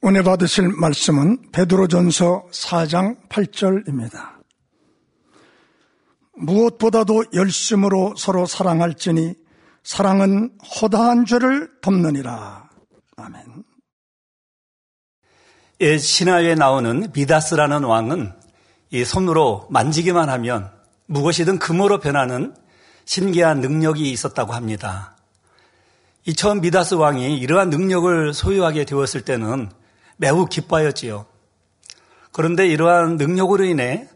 오늘 받으실 말씀은 베드로전서 4장 8절입니다. 무엇보다도 열심으로 서로 사랑할지니 사랑은 허다한 죄를 덮느니라. 아멘. 예, 신화에 나오는 미다스라는 왕은 이 손으로 만지기만 하면 무엇이든 금으로 변하는 신기한 능력이 있었다고 합니다. 이 처음 미다스 왕이 이러한 능력을 소유하게 되었을 때는 매우 기뻐하였지요. 그런데 이러한 능력으로 인해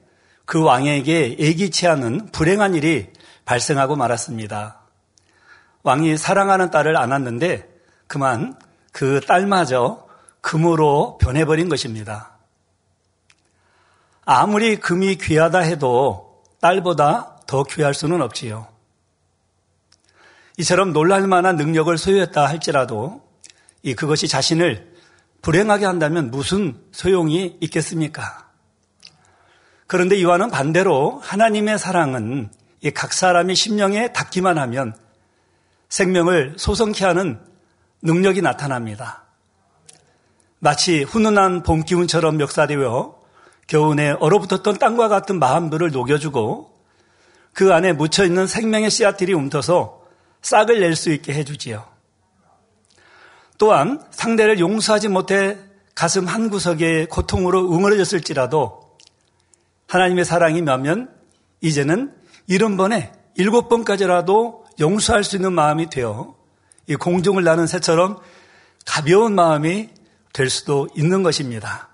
그 왕에게 예기치 않은 불행한 일이 발생하고 말았습니다. 왕이 사랑하는 딸을 안았는데 그만 그 딸마저 금으로 변해버린 것입니다. 아무리 금이 귀하다 해도 딸보다 더 귀할 수는 없지요. 이처럼 놀랄 만한 능력을 소유했다 할지라도 이 그것이 자신을 불행하게 한다면 무슨 소용이 있겠습니까? 그런데 이와는 반대로 하나님의 사랑은 각 사람의 심령에 닿기만 하면 생명을 소성케 하는 능력이 나타납니다. 마치 훈훈한 봄 기운처럼 멱살되어 겨우내 얼어붙었던 땅과 같은 마음들을 녹여주고 그 안에 묻혀있는 생명의 씨앗들이 움터서 싹을 낼 수 있게 해주지요. 또한 상대를 용서하지 못해 가슴 한 구석에 고통으로 응어려졌을지라도 하나님의 사랑이 면 이제는 일흔 번에 일곱 번까지라도 용서할 수 있는 마음이 되어 이 공중을 나는 새처럼 가벼운 마음이 될 수도 있는 것입니다.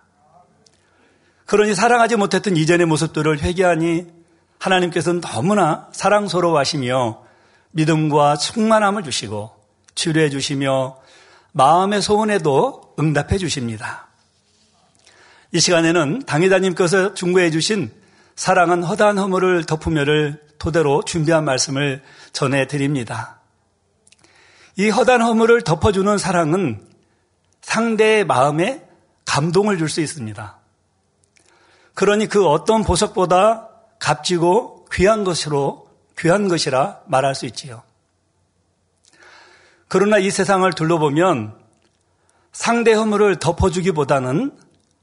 그러니 사랑하지 못했던 이전의 모습들을 회개하니 하나님께서는 너무나 사랑스러워하시며 믿음과 충만함을 주시고 치료해 주시며 마음의 소원에도 응답해 주십니다. 이 시간에는 당회자님께서 중고해 주신 사랑은 허다한 허물을 덮으며를 토대로 준비한 말씀을 전해 드립니다. 이 허다한 허물을 덮어주는 사랑은 상대의 마음에 감동을 줄 수 있습니다. 그러니 그 어떤 보석보다 값지고 귀한 것으로 귀한 것이라 말할 수 있지요. 그러나 이 세상을 둘러보면 상대 허물을 덮어주기보다는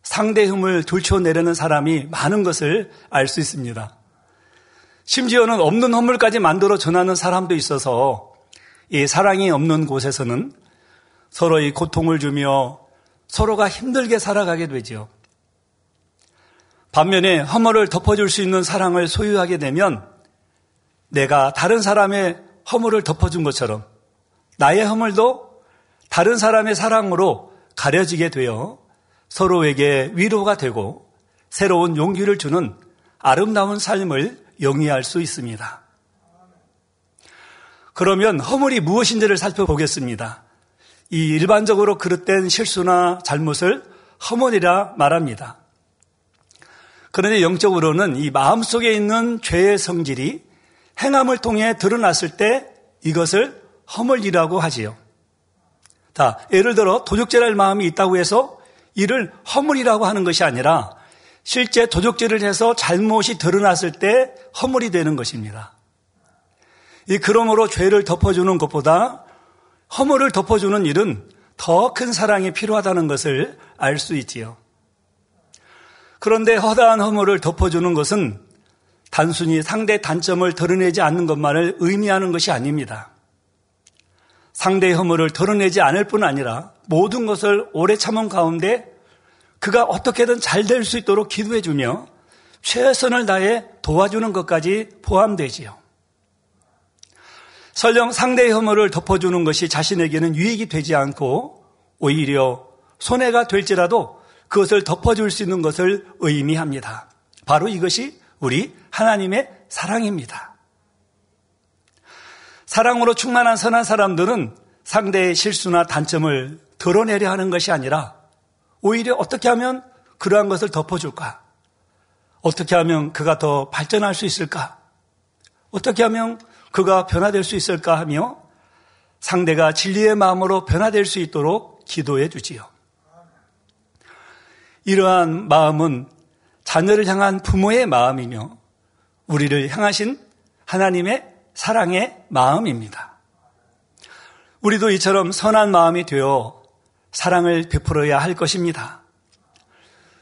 상대 흠을 들춰내려는 사람이 많은 것을 알 수 있습니다. 심지어는 없는 허물까지 만들어 전하는 사람도 있어서 이 사랑이 없는 곳에서는 서로의 고통을 주며 서로가 힘들게 살아가게 되죠. 반면에 허물을 덮어줄 수 있는 사랑을 소유하게 되면 내가 다른 사람의 허물을 덮어준 것처럼 나의 허물도 다른 사람의 사랑으로 가려지게 되어 서로에게 위로가 되고 새로운 용기를 주는 아름다운 삶을 영위할 수 있습니다. 그러면 허물이 무엇인지를 살펴보겠습니다. 이 일반적으로 그릇된 실수나 잘못을 허물이라 말합니다. 그런데 영적으로는 이 마음속에 있는 죄의 성질이 행함을 통해 드러났을 때 이것을 허물이라고 하지요. 자, 예를 들어 도적질할 마음이 있다고 해서 이를 허물이라고 하는 것이 아니라 실제 도적질을 해서 잘못이 드러났을 때 허물이 되는 것입니다. 이 그러므로 죄를 덮어주는 것보다 허물을 덮어주는 일은 더 큰 사랑이 필요하다는 것을 알 수 있지요. 그런데 허다한 허물을 덮어주는 것은 단순히 상대 단점을 드러내지 않는 것만을 의미하는 것이 아닙니다. 상대의 허물을 드러내지 않을 뿐 아니라 모든 것을 오래 참은 가운데 그가 어떻게든 잘 될 수 있도록 기도해 주며 최선을 다해 도와주는 것까지 포함되지요. 설령 상대의 허물을 덮어주는 것이 자신에게는 유익이 되지 않고 오히려 손해가 될지라도 그것을 덮어줄 수 있는 것을 의미합니다. 바로 이것이 우리 하나님의 사랑입니다. 사랑으로 충만한 선한 사람들은 상대의 실수나 단점을 드러내려 하는 것이 아니라 오히려 어떻게 하면 그러한 것을 덮어줄까? 어떻게 하면 그가 더 발전할 수 있을까? 어떻게 하면 그가 변화될 수 있을까 하며 상대가 진리의 마음으로 변화될 수 있도록 기도해 주지요. 이러한 마음은 자녀를 향한 부모의 마음이며 우리를 향하신 하나님의 사랑의 마음입니다. 우리도 이처럼 선한 마음이 되어 사랑을 베풀어야 할 것입니다.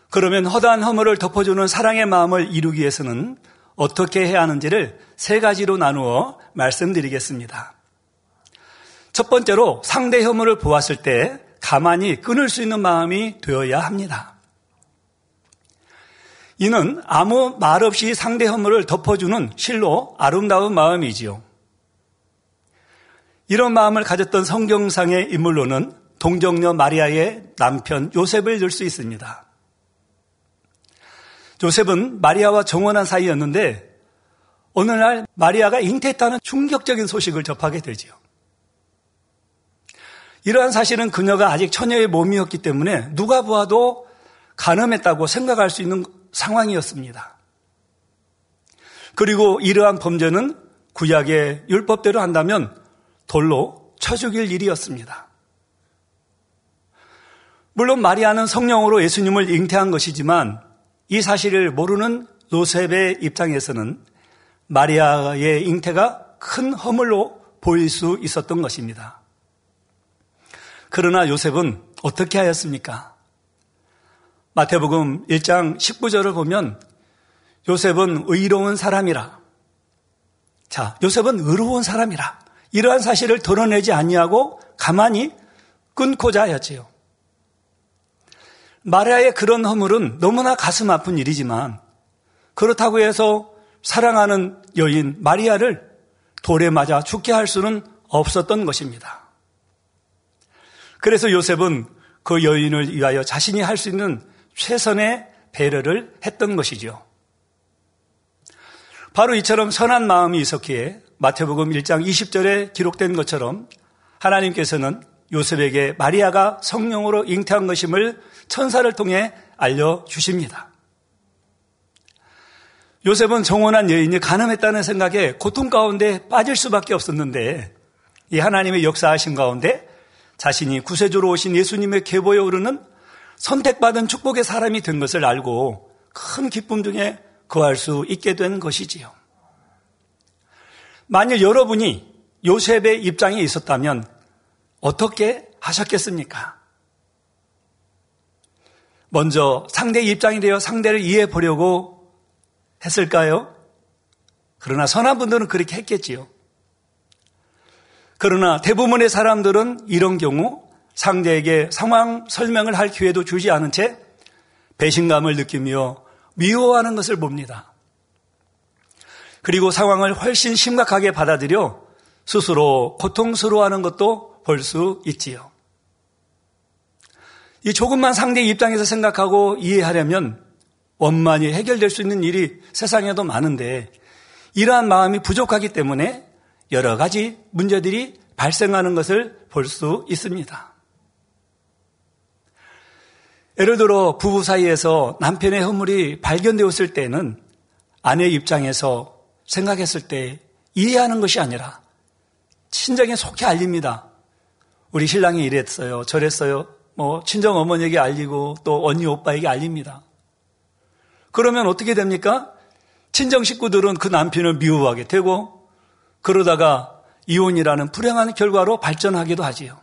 그러면 허다한 허물을 덮어주는 사랑의 마음을 이루기 위해서는 어떻게 해야 하는지를 세 가지로 나누어 말씀드리겠습니다. 첫 번째로 상대 혐오를 보았을 때 가만히 끊을 수 있는 마음이 되어야 합니다. 이는 아무 말 없이 상대 혐오를 덮어주는 실로 아름다운 마음이지요. 이런 마음을 가졌던 성경상의 인물로는 동정녀 마리아의 남편 요셉을 들 수 있습니다. 요셉은 마리아와 정원한 사이였는데 어느 날 마리아가 잉태했다는 충격적인 소식을 접하게 되지요. 이러한 사실은 그녀가 아직 처녀의 몸이었기 때문에 누가 보아도 가늠했다고 생각할 수 있는 상황이었습니다. 그리고 이러한 범죄는 구약의 율법대로 한다면 돌로 쳐 죽일 일이었습니다. 물론 마리아는 성령으로 예수님을 잉태한 것이지만 이 사실을 모르는 요셉의 입장에서는 마리아의 잉태가 큰 허물로 보일 수 있었던 것입니다. 그러나 요셉은 어떻게 하였습니까? 마태복음 1장 19절을 보면 요셉은 의로운 사람이라. 자, 요셉은 의로운 사람이라. 이러한 사실을 드러내지 아니하고 가만히 끊고자 하였지요. 마리아의 그런 허물은 너무나 가슴 아픈 일이지만 그렇다고 해서 사랑하는 여인 마리아를 돌에 맞아 죽게 할 수는 없었던 것입니다. 그래서 요셉은 그 여인을 위하여 자신이 할 수 있는 최선의 배려를 했던 것이죠. 바로 이처럼 선한 마음이 있었기에 마태복음 1장 20절에 기록된 것처럼 하나님께서는 요셉에게 마리아가 성령으로 잉태한 것임을 천사를 통해 알려주십니다. 요셉은 정원한 여인이 가늠했다는 생각에 고통 가운데 빠질 수밖에 없었는데 이 하나님의 역사하신 가운데 자신이 구세주로 오신 예수님의 계보에 오르는 선택받은 축복의 사람이 된 것을 알고 큰 기쁨 중에 거할 수 있게 된 것이지요. 만일 여러분이 요셉의 입장에 있었다면 어떻게 하셨겠습니까? 먼저 상대의 입장이 되어 상대를 이해해 보려고 했을까요? 그러나 선한 분들은 그렇게 했겠지요. 그러나 대부분의 사람들은 이런 경우 상대에게 상황 설명을 할 기회도 주지 않은 채 배신감을 느끼며 미워하는 것을 봅니다. 그리고 상황을 훨씬 심각하게 받아들여 스스로 고통스러워하는 것도 볼 수 있지요. 이 조금만 상대의 입장에서 생각하고 이해하려면 원만히 해결될 수 있는 일이 세상에도 많은데 이러한 마음이 부족하기 때문에 여러 가지 문제들이 발생하는 것을 볼 수 있습니다. 예를 들어 부부 사이에서 남편의 허물이 발견되었을 때는 아내 입장에서 생각했을 때 이해하는 것이 아니라 친정에 속히 알립니다. 우리 신랑이 이랬어요. 저랬어요. 뭐 친정 어머니에게 알리고 또 언니 오빠에게 알립니다. 그러면 어떻게 됩니까? 친정 식구들은 그 남편을 미워하게 되고 그러다가 이혼이라는 불행한 결과로 발전하기도 하지요.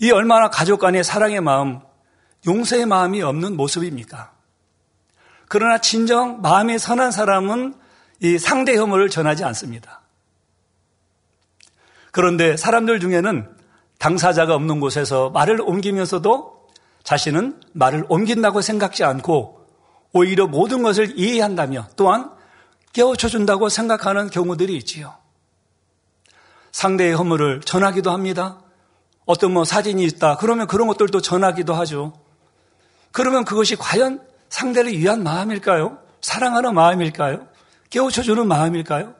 이 얼마나 가족 간의 사랑의 마음, 용서의 마음이 없는 모습입니까? 그러나 진정 마음이 선한 사람은 이 상대 혐오를 전하지 않습니다. 그런데 사람들 중에는 당사자가 없는 곳에서 말을 옮기면서도 자신은 말을 옮긴다고 생각지 않고 오히려 모든 것을 이해한다며 또한 깨우쳐 준다고 생각하는 경우들이 있지요. 상대의 허물을 전하기도 합니다. 어떤 뭐 사진이 있다. 그러면 그런 것들도 전하기도 하죠. 그러면 그것이 과연 상대를 위한 마음일까요? 사랑하는 마음일까요? 깨우쳐 주는 마음일까요?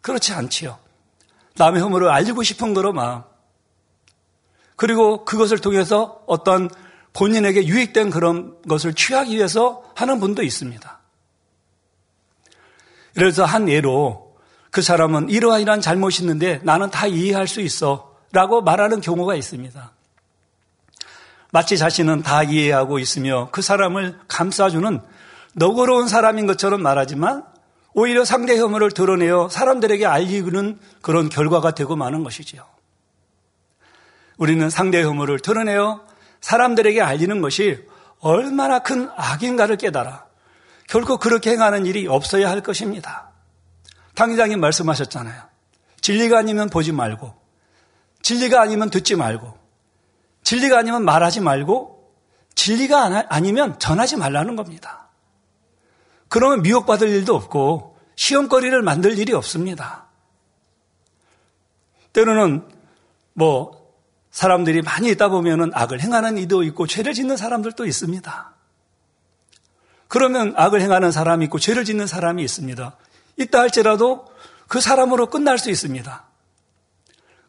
그렇지 않지요. 남의 허물을 알리고 싶은 거로 마음. 그리고 그것을 통해서 어떤 본인에게 유익된 그런 것을 취하기 위해서 하는 분도 있습니다. 그래서 한 예로 그 사람은 이러한 잘못이 있는데 나는 다 이해할 수 있어 라고 말하는 경우가 있습니다. 마치 자신은 다 이해하고 있으며 그 사람을 감싸주는 너그러운 사람인 것처럼 말하지만 오히려 상대 혐오를 드러내어 사람들에게 알리는 그런 결과가 되고 마는 것이지요. 우리는 상대의 허물을 드러내어 사람들에게 알리는 것이 얼마나 큰 악인가를 깨달아 결코 그렇게 행하는 일이 없어야 할 것입니다. 당장님 말씀하셨잖아요. 진리가 아니면 보지 말고, 진리가 아니면 듣지 말고, 진리가 아니면 말하지 말고, 진리가 아니면 전하지 말라는 겁니다. 그러면 미혹받을 일도 없고, 시험거리를 만들 일이 없습니다. 때로는 뭐 사람들이 많이 있다 보면은 악을 행하는 이도 있고 죄를 짓는 사람들도 있습니다. 그러면 악을 행하는 사람이 있고 죄를 짓는 사람이 있습니다. 있다 할지라도 그 사람으로 끝날 수 있습니다.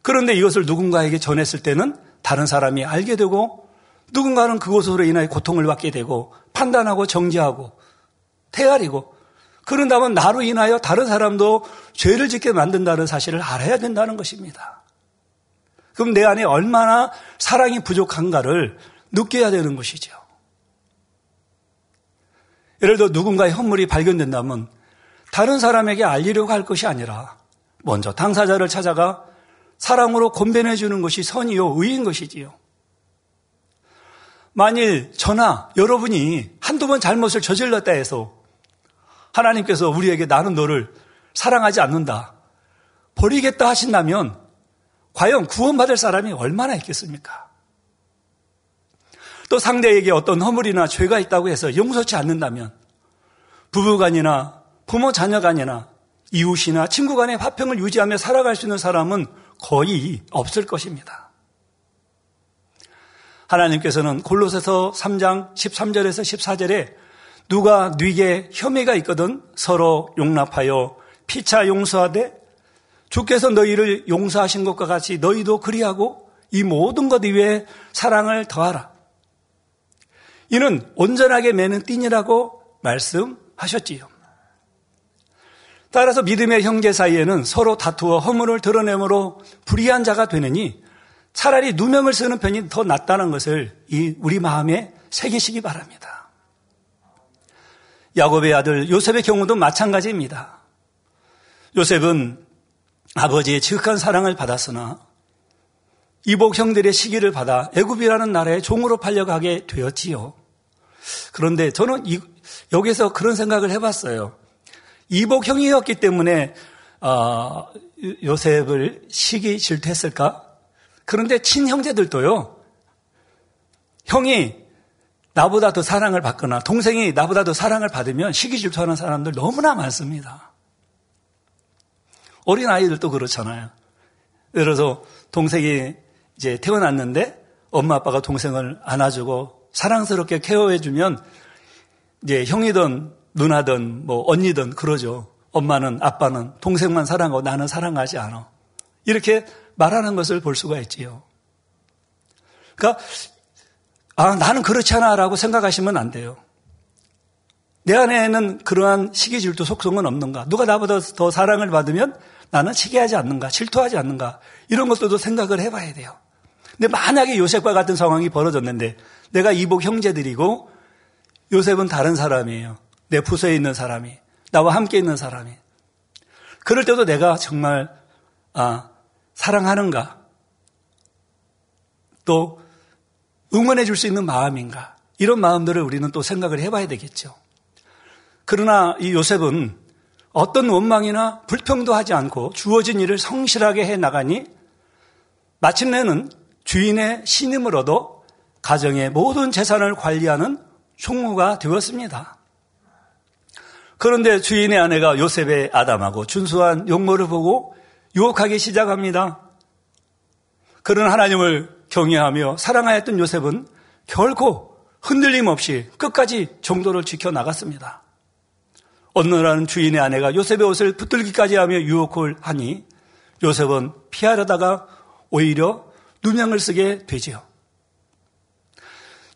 그런데 이것을 누군가에게 전했을 때는 다른 사람이 알게 되고 누군가는 그것으로 인하여 고통을 받게 되고 판단하고 정지하고 태아리고 그런다면 나로 인하여 다른 사람도 죄를 짓게 만든다는 사실을 알아야 된다는 것입니다. 그럼 내 안에 얼마나 사랑이 부족한가를 느껴야 되는 것이죠. 예를 들어 누군가의 헌물이 발견된다면 다른 사람에게 알리려고 할 것이 아니라 먼저 당사자를 찾아가 사랑으로 권변해 주는 것이 선이요 의인 것이지요. 만일 저나 여러분이 한두 번 잘못을 저질렀다 해서 하나님께서 우리에게 나는 너를 사랑하지 않는다. 버리겠다 하신다면 과연 구원받을 사람이 얼마나 있겠습니까? 또 상대에게 어떤 허물이나 죄가 있다고 해서 용서치 않는다면 부부간이나 부모 자녀간이나 이웃이나 친구 간의 화평을 유지하며 살아갈 수 있는 사람은 거의 없을 것입니다. 하나님께서는 골로새서 3장 13절에서 14절에 누가 네게 혐의가 있거든 서로 용납하여 피차 용서하되 주께서 너희를 용서하신 것과 같이 너희도 그리하고 이 모든 것 이외에 사랑을 더하라. 이는 온전하게 매는 띠니라고 말씀하셨지요. 따라서 믿음의 형제 사이에는 서로 다투어 허물을 드러내므로 불의한 자가 되느니 차라리 누명을 쓰는 편이 더 낫다는 것을 이 우리 마음에 새기시기 바랍니다. 야곱의 아들 요셉의 경우도 마찬가지입니다. 요셉은 아버지의 지극한 사랑을 받았으나 이복 형들의 시기를 받아 애굽이라는 나라의 종으로 팔려가게 되었지요. 그런데 저는 이, 여기서 그런 생각을 해봤어요. 이복 형이었기 때문에 어, 요셉을 시기 질투했을까? 그런데 친형제들도요. 형이 나보다 더 사랑을 받거나 동생이 나보다 더 사랑을 받으면 시기 질투하는 사람들 너무나 많습니다. 어린 아이들도 그렇잖아요. 예를 들어서 동생이 이제 태어났는데 엄마 아빠가 동생을 안아주고 사랑스럽게 케어해주면 이제 형이든 누나든 뭐 언니든 그러죠. 엄마는 아빠는 동생만 사랑하고 나는 사랑하지 않아. 이렇게 말하는 것을 볼 수가 있지요. 그러니까 아 나는 그렇지 않아라고 생각하시면 안 돼요. 내 안에는 그러한 시기 질투 속성은 없는가? 누가 나보다 더 사랑을 받으면 나는 시기하지 않는가? 질투하지 않는가? 이런 것들도 생각을 해봐야 돼요. 근데 만약에 요셉과 같은 상황이 벌어졌는데 내가 이복 형제들이고 요셉은 다른 사람이에요. 내 부서에 있는 사람이 나와 함께 있는 사람이 그럴 때도 내가 정말 아, 사랑하는가? 또 응원해 줄 수 있는 마음인가? 이런 마음들을 우리는 또 생각을 해봐야 되겠죠. 그러나 이 요셉은 어떤 원망이나 불평도 하지 않고 주어진 일을 성실하게 해 나가니 마침내는 주인의 신임을 얻어 가정의 모든 재산을 관리하는 총무가 되었습니다. 그런데 주인의 아내가 요셉의 아담하고 준수한 용모를 보고 유혹하기 시작합니다. 그런 하나님을 경외하며 사랑하였던 요셉은 결코 흔들림 없이 끝까지 정도를 지켜 나갔습니다. 어느 날은 주인의 아내가 요셉의 옷을 붙들기까지 하며 유혹을 하니 요셉은 피하려다가 오히려 누명을 쓰게 되지요.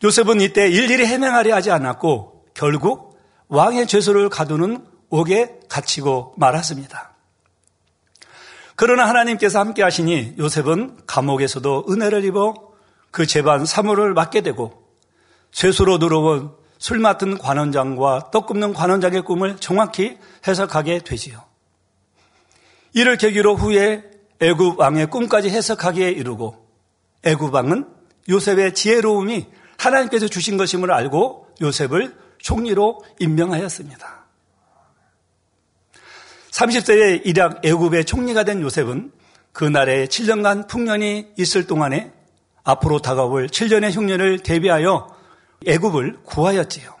요셉은 이때 일일이 해명하려 하지 않았고 결국 왕의 죄수를 가두는 옥에 갇히고 말았습니다. 그러나 하나님께서 함께 하시니 요셉은 감옥에서도 은혜를 입어 그 재반 사무를 맡게 되고 죄수로 들어온 술 맡은 관원장과 떡 굽는 관원장의 꿈을 정확히 해석하게 되지요. 이를 계기로 후에 애굽 왕의 꿈까지 해석하기에 이르고 애굽 왕은 요셉의 지혜로움이 하나님께서 주신 것임을 알고 요셉을 총리로 임명하였습니다. 30세에 이락 애굽의 총리가 된 요셉은 그날에 7년간 풍년이 있을 동안에 앞으로 다가올 7년의 흉년을 대비하여 애굽을 구하였지요.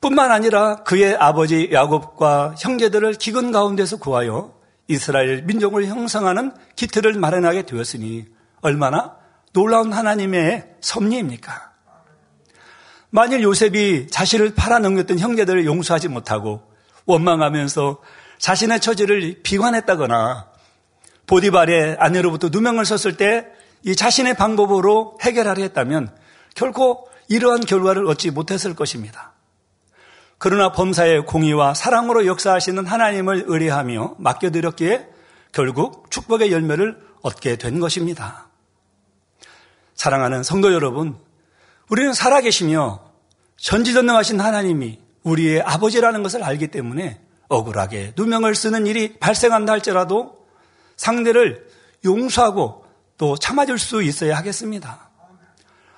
뿐만 아니라 그의 아버지 야곱과 형제들을 기근 가운데서 구하여 이스라엘 민족을 형성하는 기틀을 마련하게 되었으니 얼마나 놀라운 하나님의 섭리입니까? 만일 요셉이 자신을 팔아넘겼던 형제들을 용서하지 못하고 원망하면서 자신의 처지를 비관했다거나 보디발의 아내로부터 누명을 썼을 때 이 자신의 방법으로 해결하려 했다면 결코 이러한 결과를 얻지 못했을 것입니다. 그러나 범사의 공의와 사랑으로 역사하시는 하나님을 의뢰하며 맡겨드렸기에 결국 축복의 열매를 얻게 된 것입니다. 사랑하는 성도 여러분, 우리는 살아계시며 전지전능하신 하나님이 우리의 아버지라는 것을 알기 때문에 억울하게 누명을 쓰는 일이 발생한다 할지라도 상대를 용서하고 또 참아줄 수 있어야 하겠습니다.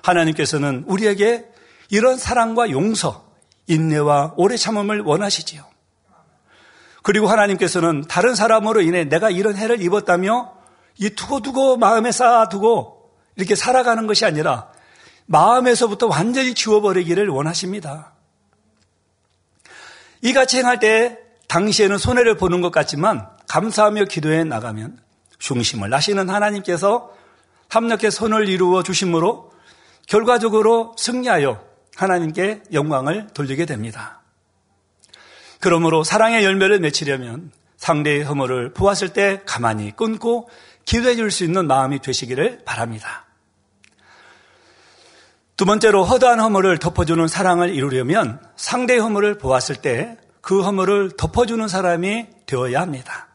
하나님께서는 우리에게 이런 사랑과 용서, 인내와 오래 참음을 원하시지요. 그리고 하나님께서는 다른 사람으로 인해 내가 이런 해를 입었다며 이 두고두고 마음에 쌓아두고 이렇게 살아가는 것이 아니라 마음에서부터 완전히 지워버리기를 원하십니다. 이같이 행할 때 당시에는 손해를 보는 것 같지만 감사하며 기도해 나가면 중심을 나시는 하나님께서 합력해 손을 이루어 주심으로 결과적으로 승리하여 하나님께 영광을 돌리게 됩니다. 그러므로 사랑의 열매를 맺히려면 상대의 허물을 보았을 때 가만히 끊고 기도해 줄 수 있는 마음이 되시기를 바랍니다. 두 번째로 허다한 허물을 덮어주는 사랑을 이루려면 상대의 허물을 보았을 때 그 허물을 덮어주는 사람이 되어야 합니다.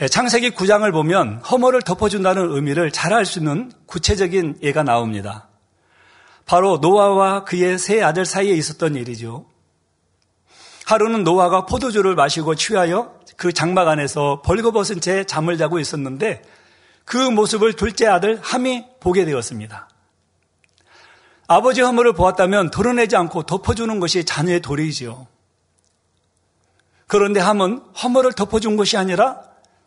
예, 창세기 9장을 보면 허물을 덮어준다는 의미를 잘 알 수 있는 구체적인 예가 나옵니다. 바로 노아와 그의 세 아들 사이에 있었던 일이죠. 하루는 노아가 포도주를 마시고 취하여 그 장막 안에서 벌거벗은 채 잠을 자고 있었는데 그 모습을 둘째 아들 함이 보게 되었습니다. 아버지 허물을 보았다면 드러내지 않고 덮어주는 것이 자녀의 도리이지요. 그런데 함은 허물을 덮어준 것이 아니라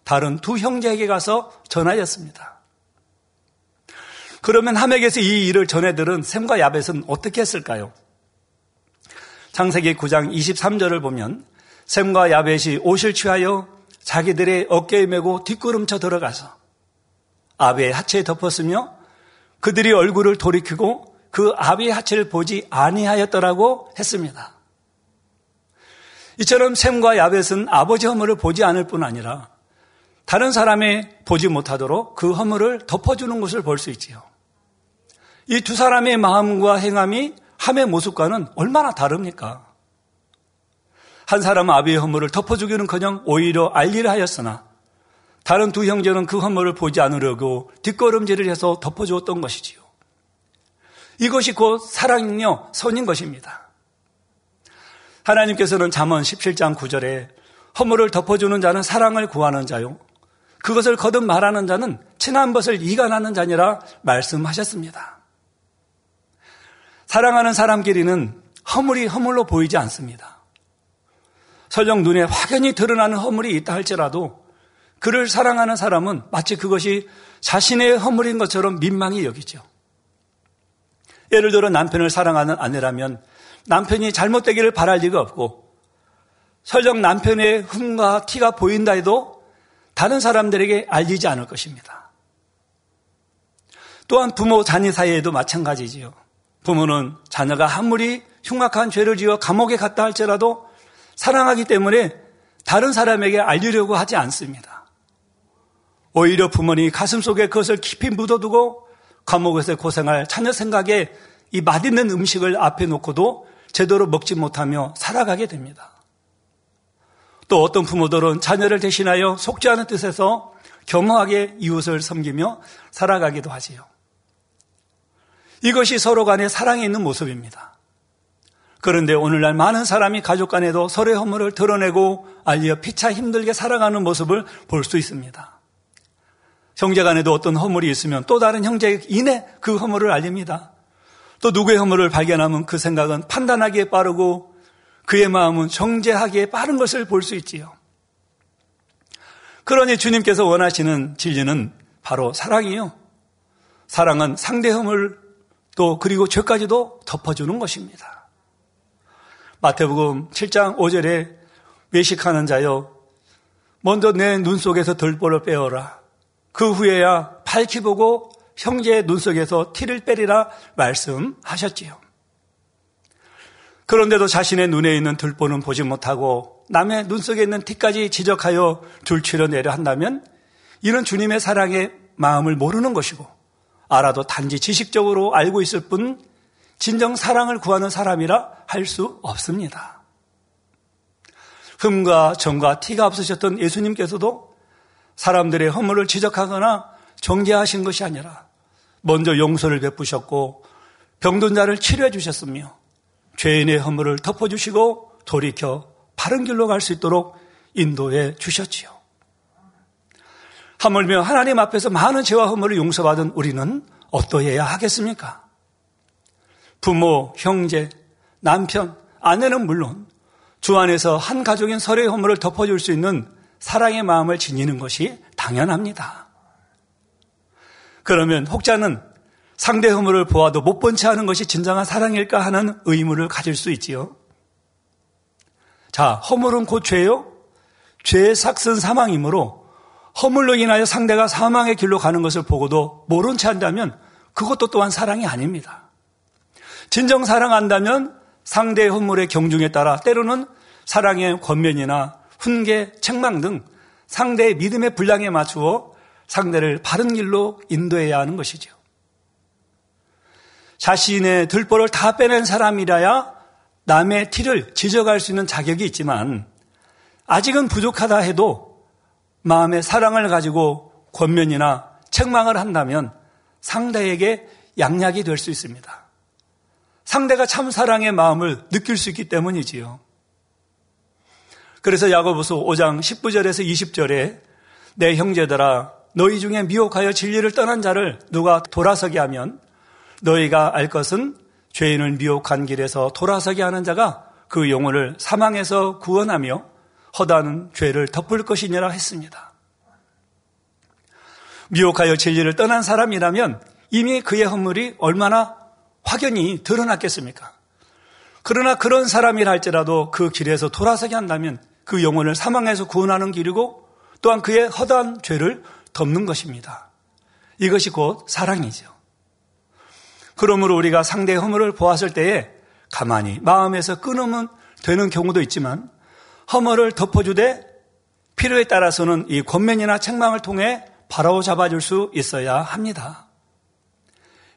다른 두 형제에게 가서 전하였습니다. 그러면 함에게서 이 일을 전해 들은 샘과 야벳은 어떻게 했을까요? 창세기 9장 23절을 보면 샘과 야벳이 옷을 취하여 자기들의 어깨에 메고 뒷걸음쳐 들어가서 아비의 하체에 덮었으며 그들이 얼굴을 돌이키고 그 아비의 하체를 보지 아니하였더라고 했습니다. 이처럼 샘과 야벳은 아버지 허물을 보지 않을 뿐 아니라 다른 사람이 보지 못하도록 그 허물을 덮어주는 것을 볼 수 있지요. 이 두 사람의 마음과 행함이 함의 모습과는 얼마나 다릅니까? 한 사람은 아비의 허물을 덮어주기는 커녕 오히려 알리를 하였으나 다른 두 형제는 그 허물을 보지 않으려고 뒷걸음질을 해서 덮어주었던 것이지요. 이것이 곧 사랑이며 선인 것입니다. 하나님께서는 잠언 17장 9절에 허물을 덮어주는 자는 사랑을 구하는 자요. 그것을 거듭 말하는 자는 친한 것을 이간하는 자니라 말씀하셨습니다. 사랑하는 사람끼리는 허물이 허물로 보이지 않습니다. 설령 눈에 확연히 드러나는 허물이 있다 할지라도 그를 사랑하는 사람은 마치 그것이 자신의 허물인 것처럼 민망히 여기죠. 예를 들어 남편을 사랑하는 아내라면 남편이 잘못되기를 바랄 리가 없고 설령 남편의 흠과 티가 보인다 해도 다른 사람들에게 알리지 않을 것입니다. 또한 부모 자녀 사이에도 마찬가지지요. 부모는 자녀가 아무리 흉악한 죄를 지어 감옥에 갔다 할지라도 사랑하기 때문에 다른 사람에게 알리려고 하지 않습니다. 오히려 부모님이 가슴 속에 그것을 깊이 묻어두고 감옥에서 고생할 자녀 생각에 이 맛있는 음식을 앞에 놓고도 제대로 먹지 못하며 살아가게 됩니다. 또 어떤 부모들은 자녀를 대신하여 속지 않은 뜻에서 겸허하게 이웃을 섬기며 살아가기도 하지요. 이것이 서로 간의 사랑에 있는 모습입니다. 그런데 오늘날 많은 사람이 가족 간에도 서로의 허물을 드러내고 알려 피차 힘들게 살아가는 모습을 볼 수 있습니다. 형제 간에도 어떤 허물이 있으면 또 다른 형제 인해 그 허물을 알립니다. 또 누구의 허물을 발견하면 그 생각은 판단하기에 빠르고 그의 마음은 정죄하기에 빠른 것을 볼 수 있지요. 그러니 주님께서 원하시는 진리는 바로 사랑이요. 사랑은 상대 허물 또 그리고 죄까지도 덮어주는 것입니다. 마태복음 7장 5절에 외식하는 자여 먼저 내 눈 속에서 들보를 빼어라. 그 후에야 밝히 보고 형제의 눈 속에서 티를 빼리라 말씀하셨지요. 그런데도 자신의 눈에 있는 들보는 보지 못하고 남의 눈 속에 있는 티까지 지적하여 줄치려 내려 한다면 이는 주님의 사랑의 마음을 모르는 것이고 알아도 단지 지식적으로 알고 있을 뿐 진정 사랑을 구하는 사람이라 할 수 없습니다. 흠과 정과 티가 없으셨던 예수님께서도 사람들의 허물을 지적하거나 정죄하신 것이 아니라 먼저 용서를 베푸셨고 병든 자를 치료해 주셨으며 죄인의 허물을 덮어주시고 돌이켜 바른 길로 갈 수 있도록 인도해 주셨지요. 하물며 하나님 앞에서 많은 죄와 허물을 용서받은 우리는 어떠해야 하겠습니까? 부모, 형제, 남편, 아내는 물론 주 안에서 한 가족인 서로의 허물을 덮어줄 수 있는 사랑의 마음을 지니는 것이 당연합니다. 그러면 혹자는 상대 허물을 보아도 못 본 채 하는 것이 진정한 사랑일까 하는 의문을 가질 수 있지요. 자, 허물은 곧 죄요? 죄의 삭슨 사망이므로 허물로 인하여 상대가 사망의 길로 가는 것을 보고도 모른 채 한다면 그것도 또한 사랑이 아닙니다. 진정 사랑한다면 상대의 허물의 경중에 따라 때로는 사랑의 권면이나 훈계, 책망 등 상대의 믿음의 분량에 맞추어 상대를 바른 길로 인도해야 하는 것이죠. 자신의 들보를 다 빼낸 사람이라야 남의 티를 지적할 수 있는 자격이 있지만 아직은 부족하다 해도 마음의 사랑을 가지고 권면이나 책망을 한다면 상대에게 양약이 될 수 있습니다. 상대가 참 사랑의 마음을 느낄 수 있기 때문이지요. 그래서 야고보서 5장 19절에서 20절에 내 형제들아 너희 중에 미혹하여 진리를 떠난 자를 누가 돌아서게 하면 너희가 알 것은 죄인을 미혹한 길에서 돌아서게 하는 자가 그 영혼을 사망에서 구원하며 허다는 죄를 덮을 것이니라 했습니다. 미혹하여 진리를 떠난 사람이라면 이미 그의 허물이 얼마나 확연히 드러났겠습니까? 그러나 그런 사람이라 할지라도 그 길에서 돌아서게 한다면 그 영혼을 사망에서 구원하는 길이고 또한 그의 허다한 죄를 덮는 것입니다. 이것이 곧 사랑이죠. 그러므로 우리가 상대의 허물을 보았을 때에 가만히 마음에서 끊으면 되는 경우도 있지만 허물을 덮어주되 필요에 따라서는 이 권면이나 책망을 통해 바로 잡아줄 수 있어야 합니다.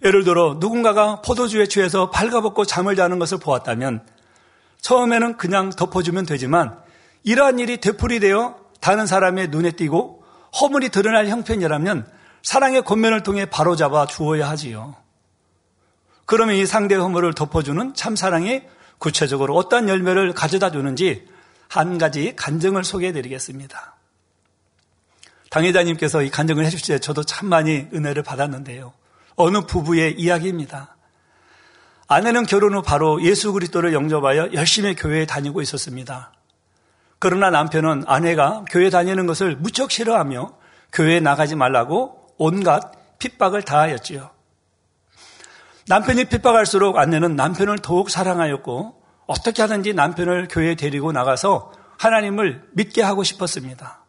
예를 들어 누군가가 포도주에 취해서 발가벗고 잠을 자는 것을 보았다면 처음에는 그냥 덮어주면 되지만 이러한 일이 되풀이되어 다른 사람의 눈에 띄고 허물이 드러날 형편이라면 사랑의 권면을 통해 바로잡아 주어야 하지요. 그러면 이 상대의 허물을 덮어주는 참사랑이 구체적으로 어떤 열매를 가져다 주는지 한 가지 간증을 소개해 드리겠습니다. 당회자님께서 이 간증을 해주실 때 저도 참 많이 은혜를 받았는데요. 어느 부부의 이야기입니다. 아내는 결혼 후 바로 예수 그리스도를 영접하여 열심히 교회에 다니고 있었습니다. 그러나 남편은 아내가 교회 다니는 것을 무척 싫어하며 교회에 나가지 말라고 온갖 핍박을 다하였지요. 남편이 핍박할수록 아내는 남편을 더욱 사랑하였고 어떻게 하든지 남편을 교회에 데리고 나가서 하나님을 믿게 하고 싶었습니다.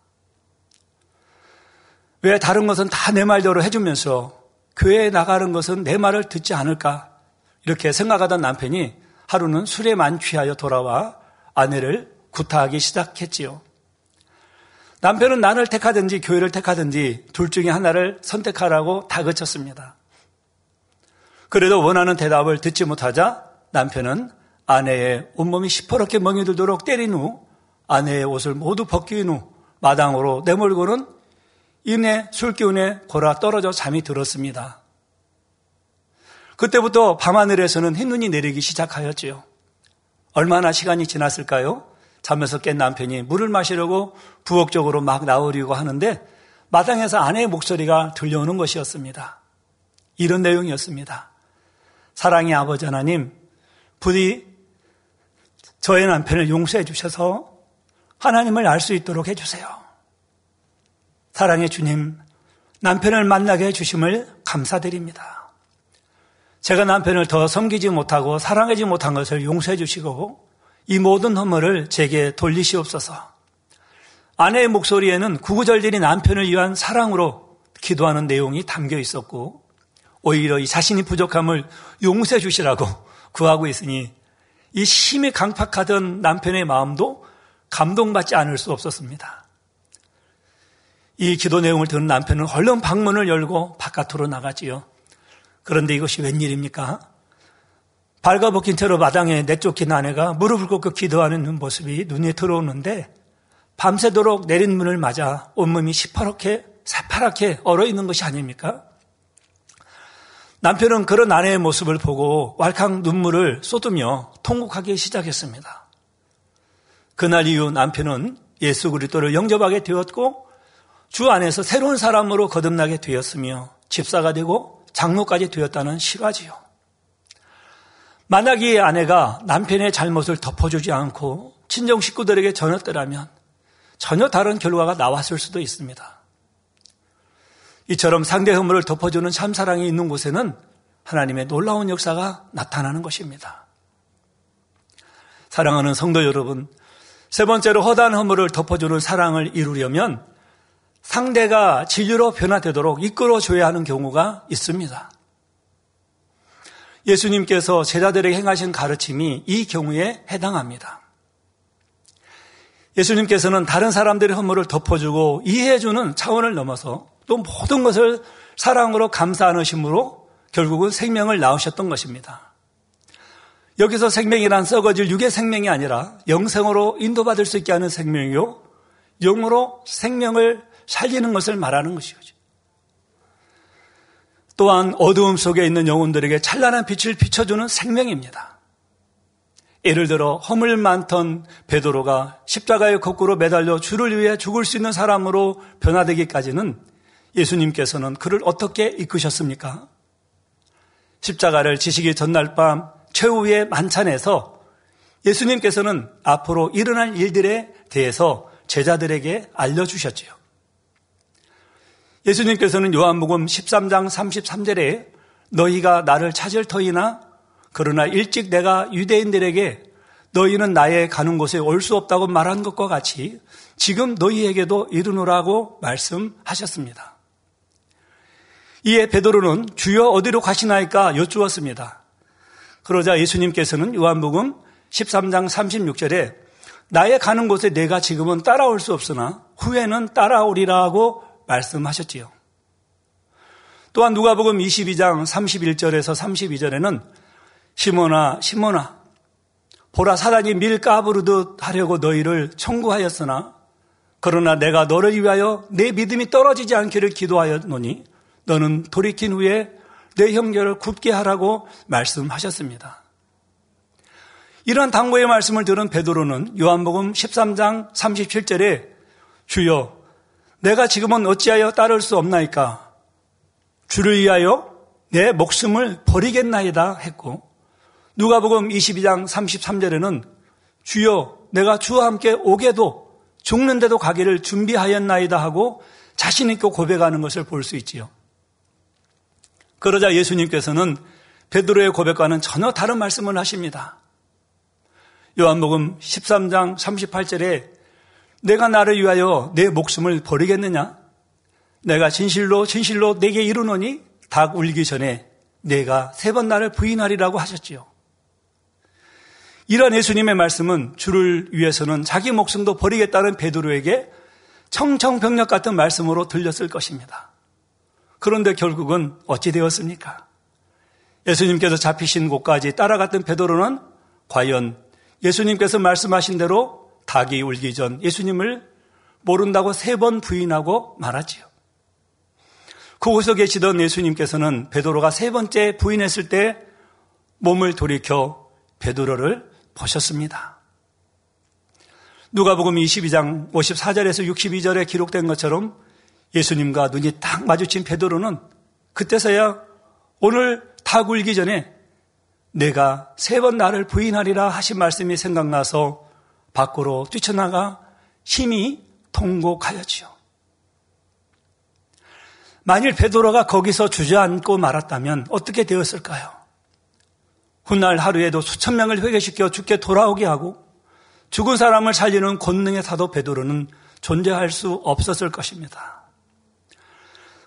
왜 다른 것은 다 내 말대로 해주면서 교회에 나가는 것은 내 말을 듣지 않을까? 이렇게 생각하던 남편이 하루는 술에 만취하여 돌아와 아내를 구타하기 시작했지요. 남편은 나를 택하든지 교회를 택하든지 둘 중에 하나를 선택하라고 다그쳤습니다. 그래도 원하는 대답을 듣지 못하자 남편은 아내의 온몸이 시퍼렇게 멍이 들도록 때린 후 아내의 옷을 모두 벗긴 후 마당으로 내몰고는 이내 술기운에 골아 떨어져 잠이 들었습니다. 그때부터 밤하늘에서는 흰눈이 내리기 시작하였지요. 얼마나 시간이 지났을까요? 잠에서 깬 남편이 물을 마시려고 부엌적으로 막 나오려고 하는데 마당에서 아내의 목소리가 들려오는 것이었습니다. 이런 내용이었습니다. 사랑의 아버지 하나님, 부디 저의 남편을 용서해 주셔서 하나님을 알 수 있도록 해주세요. 사랑의 주님, 남편을 만나게 해주심을 감사드립니다. 제가 남편을 더 섬기지 못하고 사랑하지 못한 것을 용서해 주시고 이 모든 허물을 제게 돌리시옵소서. 아내의 목소리에는 구구절절이 남편을 위한 사랑으로 기도하는 내용이 담겨 있었고 오히려 이 자신이 부족함을 용서해 주시라고 구하고 있으니 이 심히 강팍하던 남편의 마음도 감동받지 않을 수 없었습니다. 이 기도 내용을 들은 남편은 얼른 방문을 열고 바깥으로 나가지요. 그런데 이것이 웬일입니까? 발가벗긴 채로 마당에 내쫓긴 아내가 무릎을 꿇고 기도하는 모습이 눈에 들어오는데 밤새도록 내린 문을 맞아 온몸이 시퍼렇게 새파랗게 얼어 있는 것이 아닙니까? 남편은 그런 아내의 모습을 보고 왈칵 눈물을 쏟으며 통곡하기 시작했습니다. 그날 이후 남편은 예수 그리스도를 영접하게 되었고 주 안에서 새로운 사람으로 거듭나게 되었으며 집사가 되고 장로까지 되었다는 실화지요. 만약 이 아내가 남편의 잘못을 덮어주지 않고 친정 식구들에게 전했더라면 전혀 다른 결과가 나왔을 수도 있습니다. 이처럼 상대 허물을 덮어주는 참사랑이 있는 곳에는 하나님의 놀라운 역사가 나타나는 것입니다. 사랑하는 성도 여러분, 세 번째로 허다한 허물을 덮어주는 사랑을 이루려면 상대가 진리로 변화되도록 이끌어줘야 하는 경우가 있습니다. 예수님께서 제자들에게 행하신 가르침이 이 경우에 해당합니다. 예수님께서는 다른 사람들의 허물을 덮어주고 이해해주는 차원을 넘어서 또 모든 것을 사랑으로 감사하는 심으로 결국은 생명을 낳으셨던 것입니다. 여기서 생명이란 썩어질 육의 생명이 아니라 영생으로 인도받을 수 있게 하는 생명이요. 영으로 생명을 살리는 것을 말하는 것이죠. 또한 어두움 속에 있는 영혼들에게 찬란한 빛을 비춰주는 생명입니다. 예를 들어 허물 많던 베드로가 십자가에 거꾸로 매달려 주를 위해 죽을 수 있는 사람으로 변화되기까지는 예수님께서는 그를 어떻게 이끄셨습니까? 십자가를 지시기 전날 밤 최후의 만찬에서 예수님께서는 앞으로 일어날 일들에 대해서 제자들에게 알려주셨지요. 예수님께서는 요한복음 13장 33절에 너희가 나를 찾을 터이나 그러나 일찍 내가 유대인들에게 너희는 나의 가는 곳에 올 수 없다고 말한 것과 같이 지금 너희에게도 이르노라고 말씀하셨습니다. 이에 베드로는 주여 어디로 가시나이까 여쭈었습니다. 그러자 예수님께서는 요한복음 13장 36절에 나의 가는 곳에 내가 지금은 따라올 수 없으나 후에는 따라오리라고 말씀하셨지요. 또한 누가복음 22장 31절에서 32절에는 시몬아 시몬아 보라 사단이 밀 까부르듯 하려고 너희를 청구하였으나 그러나 내가 너를 위하여 내 믿음이 떨어지지 않기를 기도하였노니 너는 돌이킨 후에 내 형제를 굳게 하라고 말씀하셨습니다. 이러한 당부의 말씀을 들은 베드로는 요한복음 13장 37절에 주여 내가 지금은 어찌하여 따를 수 없나이까? 주를 위하여 내 목숨을 버리겠나이다 했고 누가복음 22장 33절에는 주여 내가 주와 함께 오게도 죽는데도 가기를 준비하였나이다 하고 자신 있게 고백하는 것을 볼 수 있지요. 그러자 예수님께서는 베드로의 고백과는 전혀 다른 말씀을 하십니다. 요한복음 13장 38절에 내가 나를 위하여 내 목숨을 버리겠느냐? 내가 진실로 진실로 내게 이르노니 닭 울기 전에 내가 세 번 나를 부인하리라고 하셨지요. 이런 예수님의 말씀은 주를 위해서는 자기 목숨도 버리겠다는 베드로에게 청청병력 같은 말씀으로 들렸을 것입니다. 그런데 결국은 어찌 되었습니까? 예수님께서 잡히신 곳까지 따라갔던 베드로는 과연 예수님께서 말씀하신 대로 닭이 울기 전 예수님을 모른다고 세 번 부인하고 말하지요. 그곳에 계시던 예수님께서는 베드로가 세 번째 부인했을 때 몸을 돌이켜 베드로를 보셨습니다. 누가복음 22장 54절에서 62절에 기록된 것처럼 예수님과 눈이 딱 마주친 베드로는 그때서야 오늘 다 굴기 전에 내가 세 번 나를 부인하리라 하신 말씀이 생각나서 밖으로 뛰쳐나가 힘이 통곡하였지요. 만일 베드로가 거기서 주저앉고 말았다면 어떻게 되었을까요? 훗날 하루에도 수천 명을 회개시켜 죽게 돌아오게 하고 죽은 사람을 살리는 권능의 사도 베드로는 존재할 수 없었을 것입니다.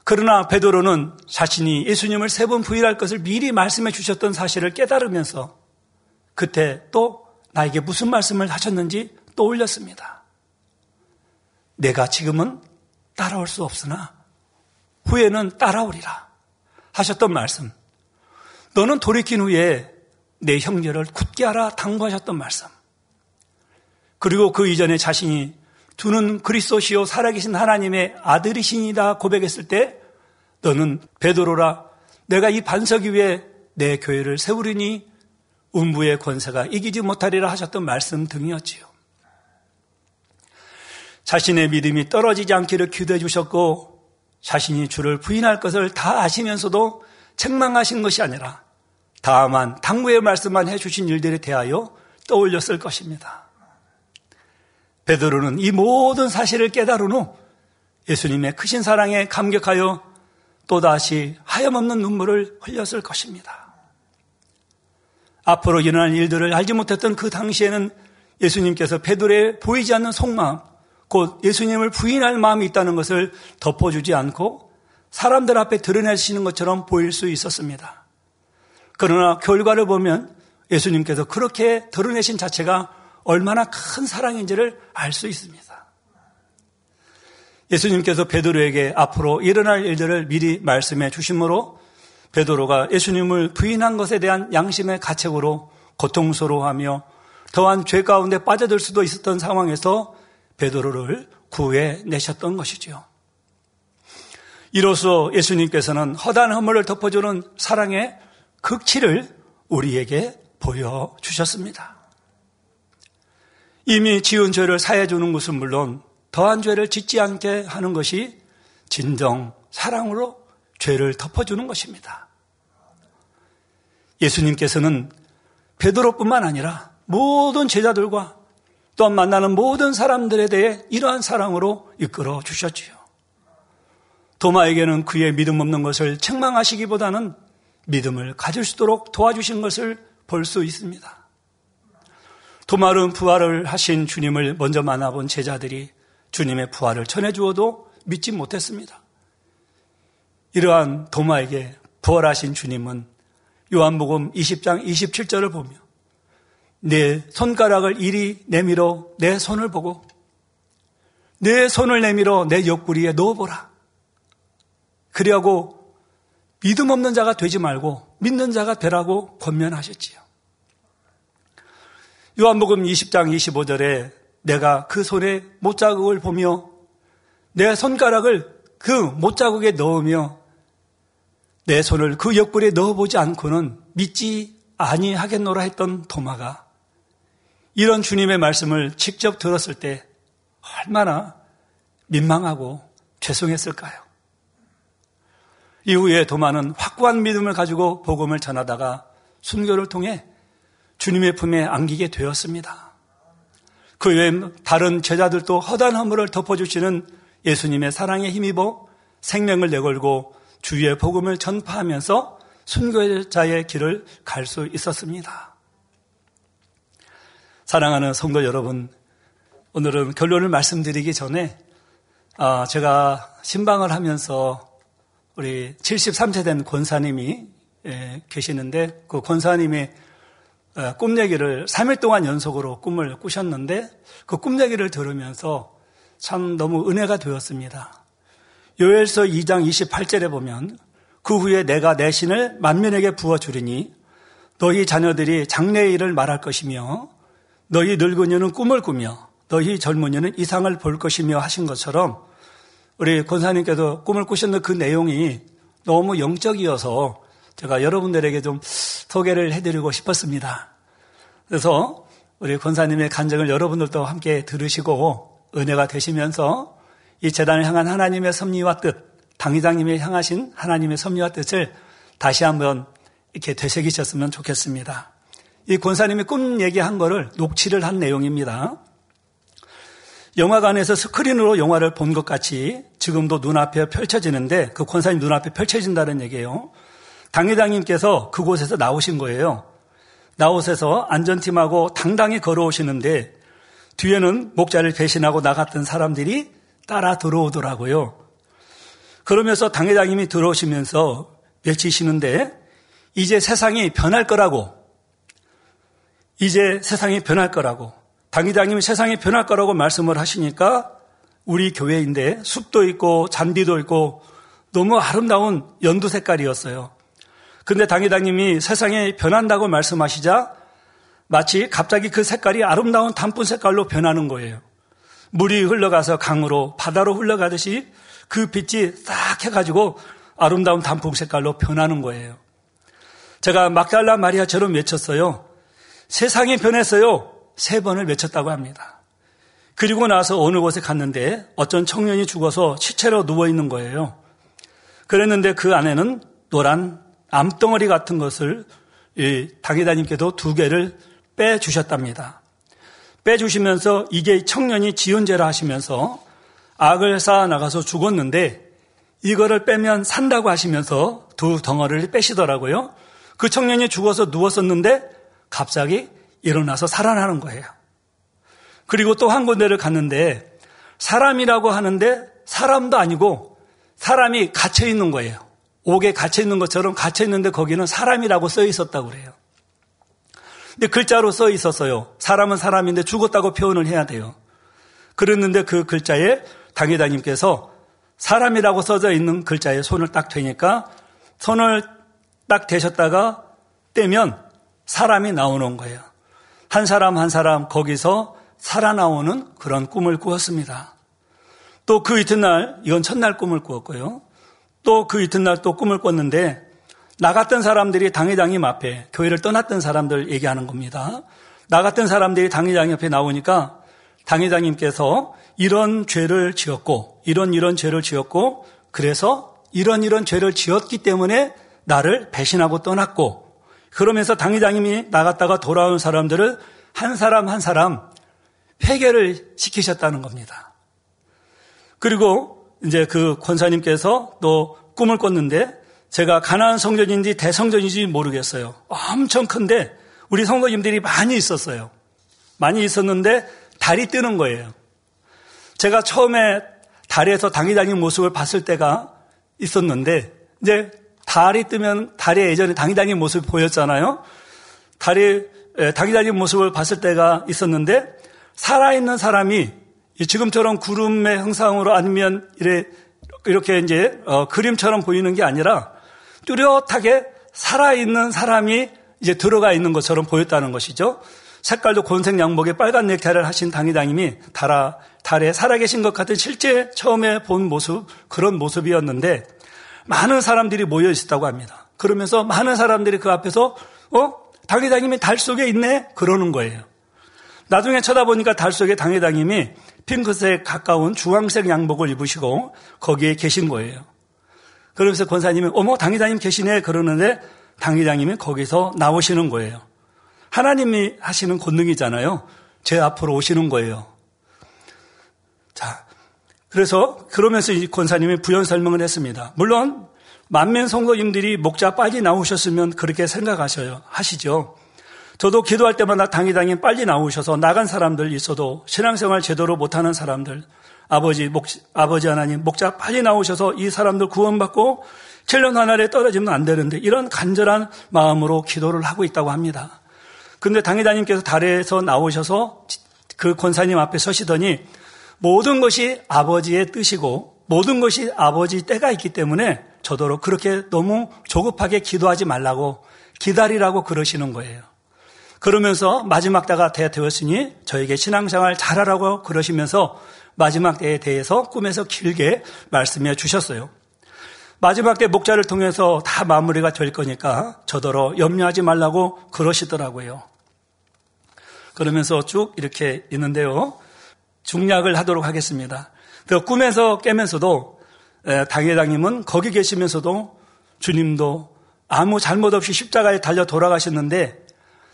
그러나 베드로는 자신이 예수님을 세 번 부인할 것을 미리 말씀해 주셨던 사실을 깨달으면서 그때 또 나에게 무슨 말씀을 하셨는지 떠올렸습니다. 내가 지금은 따라올 수 없으나 후에는 따라오리라 하셨던 말씀. 너는 돌이킨 후에 내 형제를 굳게 하라 당부하셨던 말씀. 그리고 그 이전에 자신이 두는 그리스도시요 살아계신 하나님의 아들이신이다 고백했을 때 너는 베드로라 내가 이 반석 위에 내 교회를 세우리니 음부의 권세가 이기지 못하리라 하셨던 말씀 등이었지요. 자신의 믿음이 떨어지지 않기를 기도해 주셨고 자신이 주를 부인할 것을 다 아시면서도 책망하신 것이 아니라 다만 당부의 말씀만 해주신 일들에 대하여 떠올렸을 것입니다. 베드로는 이 모든 사실을 깨달은 후 예수님의 크신 사랑에 감격하여 또다시 하염없는 눈물을 흘렸을 것입니다. 앞으로 일어날 일들을 알지 못했던 그 당시에는 예수님께서 베드로의 보이지 않는 속마음, 곧 예수님을 부인할 마음이 있다는 것을 덮어주지 않고 사람들 앞에 드러내시는 것처럼 보일 수 있었습니다. 그러나 결과를 보면 예수님께서 그렇게 드러내신 자체가 얼마나 큰 사랑인지를 알 수 있습니다. 예수님께서 베드로에게 앞으로 일어날 일들을 미리 말씀해 주심으로 베드로가 예수님을 부인한 것에 대한 양심의 가책으로 고통스러워하며 더한 죄 가운데 빠져들 수도 있었던 상황에서 베드로를 구해 내셨던 것이지요. 이로써 예수님께서는 허다한 허물을 덮어주는 사랑의 극치를 우리에게 보여주셨습니다. 이미 지은 죄를 사해주는 것은 물론 더한 죄를 짓지 않게 하는 것이 진정 사랑으로 죄를 덮어주는 것입니다. 예수님께서는 베드로뿐만 아니라 모든 제자들과 또한 만나는 모든 사람들에 대해 이러한 사랑으로 이끌어 주셨지요. 도마에게는 그의 믿음 없는 것을 책망하시기보다는 믿음을 가질 수 있도록 도와주신 것을 볼 수 있습니다. 도마른 부활을 하신 주님을 먼저 만나본 제자들이 주님의 부활을 전해주어도 믿지 못했습니다. 이러한 도마에게 부활하신 주님은 요한복음 20장 27절을 보며 내 손가락을 이리 내밀어 내 손을 보고 내 손을 내밀어 내 옆구리에 넣어보라. 그리하고 믿음 없는 자가 되지 말고 믿는 자가 되라고 권면하셨지요. 요한복음 20장 25절에 내가 그 손에 못자국을 보며 내 손가락을 그 못자국에 넣으며 내 손을 그 옆구리에 넣어보지 않고는 믿지 아니하겠노라 했던 도마가 이런 주님의 말씀을 직접 들었을 때 얼마나 민망하고 죄송했을까요? 이후에 도마는 확고한 믿음을 가지고 복음을 전하다가 순교를 통해 주님의 품에 안기게 되었습니다. 그 외에 다른 제자들도 허단 허물을 덮어주시는 예수님의 사랑에 힘입어 생명을 내걸고 주의 복음을 전파하면서 순교자의 길을 갈 수 있었습니다. 사랑하는 성도 여러분, 오늘은 결론을 말씀드리기 전에 아, 제가 신방을 하면서 우리 73세 된 권사님이 예, 계시는데 그 권사님이 어, 꿈 얘기를 3일 동안 연속으로 꿈을 꾸셨는데 그 꿈 얘기를 들으면서 참 너무 은혜가 되었습니다. 요엘서 2장 28절에 보면 그 후에 내가 내 신을 만민에게 부어 주리니 너희 자녀들이 장래의 일을 말할 것이며 너희 늙은이는 꿈을 꾸며 너희 젊은이는 이상을 볼 것이며 하신 것처럼 우리 권사님께서 꿈을 꾸셨는 그 내용이 너무 영적이어서 제가 여러분들에게 좀 소개를 해드리고 싶었습니다. 그래서 우리 권사님의 간증을 여러분들도 함께 들으시고 은혜가 되시면서 이 재단을 향한 하나님의 섭리와 뜻, 당회장님이 향하신 하나님의 섭리와 뜻을 다시 한번 이렇게 되새기셨으면 좋겠습니다. 이 권사님이 꿈 얘기한 거를 녹취를 한 내용입니다. 영화관에서 스크린으로 영화를 본 것 같이 지금도 눈앞에 펼쳐지는데 그 권사님 눈앞에 펼쳐진다는 얘기예요. 당회장님께서 그곳에서 나오신 거예요. 나오셔서 안전팀하고 당당히 걸어오시는데 뒤에는 목자를 배신하고 나갔던 사람들이 따라 들어오더라고요. 그러면서 당회장님이 들어오시면서 외치시는데 이제 세상이 변할 거라고 이제 세상이 변할 거라고 당회장님이 세상이 변할 거라고 말씀을 하시니까 우리 교회인데 숲도 있고 잔디도 있고 너무 아름다운 연두 색깔이었어요. 근데 당회장님이 세상이 변한다고 말씀하시자 마치 갑자기 그 색깔이 아름다운 단풍 색깔로 변하는 거예요. 물이 흘러가서 강으로 바다로 흘러가듯이 그 빛이 싹 해가지고 아름다운 단풍 색깔로 변하는 거예요. 제가 막달라 마리아처럼 외쳤어요. 세상이 변했어요. 세 번을 외쳤다고 합니다. 그리고 나서 어느 곳에 갔는데 어떤 청년이 죽어서 시체로 누워 있는 거예요. 그랬는데 그 안에는 노란 암덩어리 같은 것을 당회다님께도 두 개를 빼 주셨답니다. 빼 주시면서 이게 청년이 지연죄라 하시면서 악을 쌓아 나가서 죽었는데 이거를 빼면 산다고 하시면서 두 덩어리를 빼시더라고요. 그 청년이 죽어서 누웠었는데 갑자기 일어나서 살아나는 거예요. 그리고 또 한 군데를 갔는데 사람이라고 하는데 사람도 아니고 사람이 갇혀 있는 거예요. 옥에 갇혀 있는 것처럼 갇혀 있는데 거기는 사람이라고 써 있었다고 그래요. 근데 글자로 써 있었어요. 사람은 사람인데 죽었다고 표현을 해야 돼요. 그랬는데 그 글자에 당회장님께서 사람이라고 써져 있는 글자에 손을 딱 대니까 손을 딱 대셨다가 떼면 사람이 나오는 거예요. 한 사람 한 사람 거기서 살아나오는 그런 꿈을 꾸었습니다. 또 그 이튿날, 이건 첫날 꿈을 꾸었고요. 또 그 이튿날 또 꿈을 꿨는데 나갔던 사람들이 당회장님 앞에 교회를 떠났던 사람들 얘기하는 겁니다. 나갔던 사람들이 당회장 옆에 나오니까 당회장님께서 이런 죄를 지었고 이런 이런 죄를 지었고 그래서 이런 이런 죄를 지었기 때문에 나를 배신하고 떠났고 그러면서 당회장님이 나갔다가 돌아온 사람들을 한 사람 한 사람 회개를 시키셨다는 겁니다. 그리고 이제 그 권사님께서 또 꿈을 꿨는데 제가 가난한 성전인지 대성전인지 모르겠어요. 엄청 큰데 우리 성도님들이 많이 있었어요. 많이 있었는데 달이 뜨는 거예요. 제가 처음에 달에서 당회장님 모습을 봤을 때가 있었는데 이제 달이 뜨면 달에 예전에 당회장님 모습이 보였잖아요. 달이 당회장님 모습을 봤을 때가 있었는데 살아있는 사람이 지금처럼 구름의 형상으로 아니면 이렇게 이제 어, 그림처럼 보이는 게 아니라 뚜렷하게 살아있는 사람이 이제 들어가 있는 것처럼 보였다는 것이죠. 색깔도 곤색 양복에 빨간 넥타이를 하신 당의장님이 달아, 달에 살아계신 것 같은 실제 처음에 본 모습, 그런 모습이었는데 많은 사람들이 모여 있었다고 합니다. 그러면서 많은 사람들이 그 앞에서, 어? 당의장님이 달 속에 있네? 그러는 거예요. 나중에 쳐다보니까 달 속에 당의장님이 핑크색 가까운 주황색 양복을 입으시고 거기에 계신 거예요. 그러면서 권사님이 어머 당회장님 계시네 그러는데 당회장님이 거기서 나오시는 거예요. 하나님이 하시는 권능이잖아요. 제 앞으로 오시는 거예요. 자, 그래서 그러면서 이 권사님이 부연 설명을 했습니다. 물론 만면 성도님들이 목자 빨리 나오셨으면 그렇게 생각하셔요. 하시죠. 저도 기도할 때마다 당회장님 빨리 나오셔서 나간 사람들 있어도 신앙생활 제대로 못하는 사람들 아버지, 목, 아버지 하나님, 목자 빨리 나오셔서 이 사람들 구원받고 7년 하늘에 떨어지면 안 되는데 이런 간절한 마음으로 기도를 하고 있다고 합니다. 근데 당회장님께서 달에서 나오셔서 그 권사님 앞에 서시더니 모든 것이 아버지의 뜻이고 모든 것이 아버지 때가 있기 때문에 저도록 그렇게 너무 조급하게 기도하지 말라고 기다리라고 그러시는 거예요. 그러면서 마지막 때가 되었으니 저에게 신앙생활 잘하라고 그러시면서 마지막 때에 대해서 꿈에서 길게 말씀해 주셨어요. 마지막 때 목자를 통해서 다 마무리가 될 거니까 저더러 염려하지 말라고 그러시더라고요. 그러면서 쭉 이렇게 있는데요. 중략을 하도록 하겠습니다. 그 꿈에서 깨면서도 당회장님은 거기 계시면서도 주님도 아무 잘못 없이 십자가에 달려 돌아가셨는데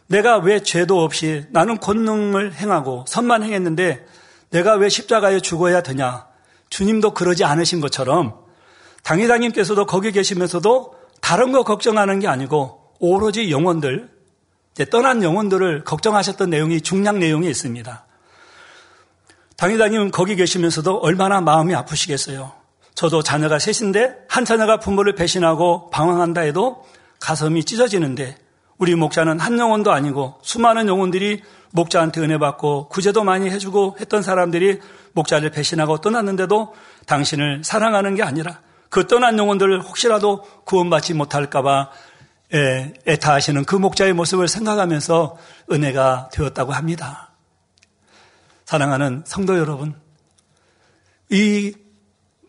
내가 왜 죄도 없이 나는 권능을 행하고 선만 행했는데 내가 왜 십자가에 죽어야 되냐? 주님도 그러지 않으신 것처럼 당회장님께서도 거기 계시면서도 다른 거 걱정하는 게 아니고 오로지 영혼들, 떠난 영혼들을 걱정하셨던 내용이 중량 내용이 있습니다. 당회장님은 거기 계시면서도 얼마나 마음이 아프시겠어요. 저도 자녀가 셋인데 한 자녀가 부모를 배신하고 방황한다 해도 가슴이 찢어지는데 우리 목자는 한 영혼도 아니고 수많은 영혼들이 목자한테 은혜 받고 구제도 많이 해주고 했던 사람들이 목자를 배신하고 떠났는데도 당신을 사랑하는 게 아니라 그 떠난 영혼들을 혹시라도 구원받지 못할까봐 애타하시는 그 목자의 모습을 생각하면서 은혜가 되었다고 합니다. 사랑하는 성도 여러분, 이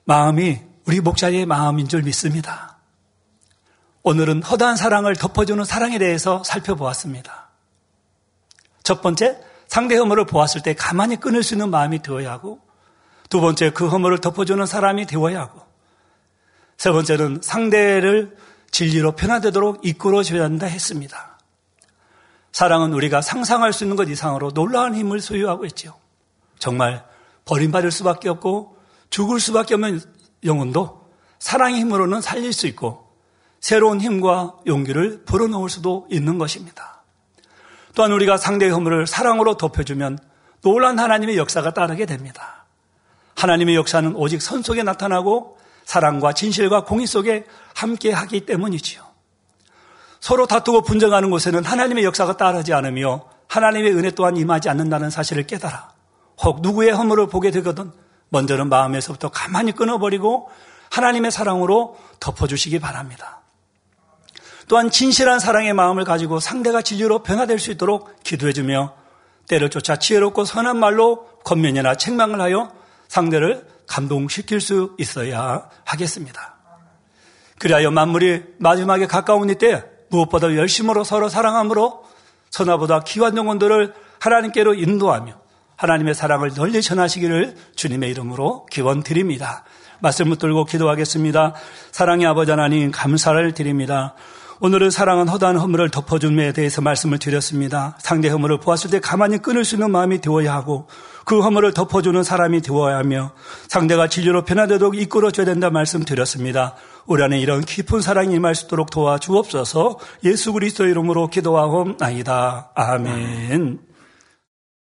마음이 우리 목자의 마음인 줄 믿습니다. 오늘은 허다한 사랑을 덮어주는 사랑에 대해서 살펴보았습니다. 첫 번째, 상대 허물을 보았을 때 가만히 끊을 수 있는 마음이 되어야 하고, 두 번째, 그 허물을 덮어주는 사람이 되어야 하고, 세 번째는 상대를 진리로 변화되도록 이끌어줘야 한다 했습니다. 사랑은 우리가 상상할 수 있는 것 이상으로 놀라운 힘을 소유하고 있죠. 정말 버림받을 수밖에 없고 죽을 수밖에 없는 영혼도 사랑의 힘으로는 살릴 수 있고 새로운 힘과 용기를 불어넣을 수도 있는 것입니다. 또한 우리가 상대의 허물을 사랑으로 덮여주면 놀란 하나님의 역사가 따르게 됩니다. 하나님의 역사는 오직 선 속에 나타나고 사랑과 진실과 공의 속에 함께 하기 때문이지요. 서로 다투고 분쟁하는 곳에는 하나님의 역사가 따르지 않으며 하나님의 은혜 또한 임하지 않는다는 사실을 깨달아 혹 누구의 허물을 보게 되거든 먼저는 마음에서부터 가만히 끊어버리고 하나님의 사랑으로 덮어주시기 바랍니다. 또한 진실한 사랑의 마음을 가지고 상대가 진리로 변화될 수 있도록 기도해주며 때를 쫓아 지혜롭고 선한 말로 겉면이나 책망을 하여 상대를 감동시킬 수 있어야 하겠습니다. 그리하여 만물이 마지막에 가까운 이때 무엇보다 열심으로 서로 사랑함으로 선화보다 귀한 영혼들을 하나님께로 인도하며 하나님의 사랑을 널리 전하시기를 주님의 이름으로 기원 드립니다. 말씀 붙들고 기도하겠습니다. 사랑의 아버지 하나님 감사를 드립니다. 오늘은 사랑은 허다한 허물을 덮어줌에 대해서 말씀을 드렸습니다. 상대 허물을 보았을 때 가만히 끊을 수 있는 마음이 되어야 하고 그 허물을 덮어주는 사람이 되어야 하며 상대가 진리로 변화되도록 이끌어줘야 된다 말씀 드렸습니다. 우리 안에 이런 깊은 사랑이 임할 수 있도록 도와주옵소서 예수 그리스도 이름으로 기도하옵나이다. 아멘.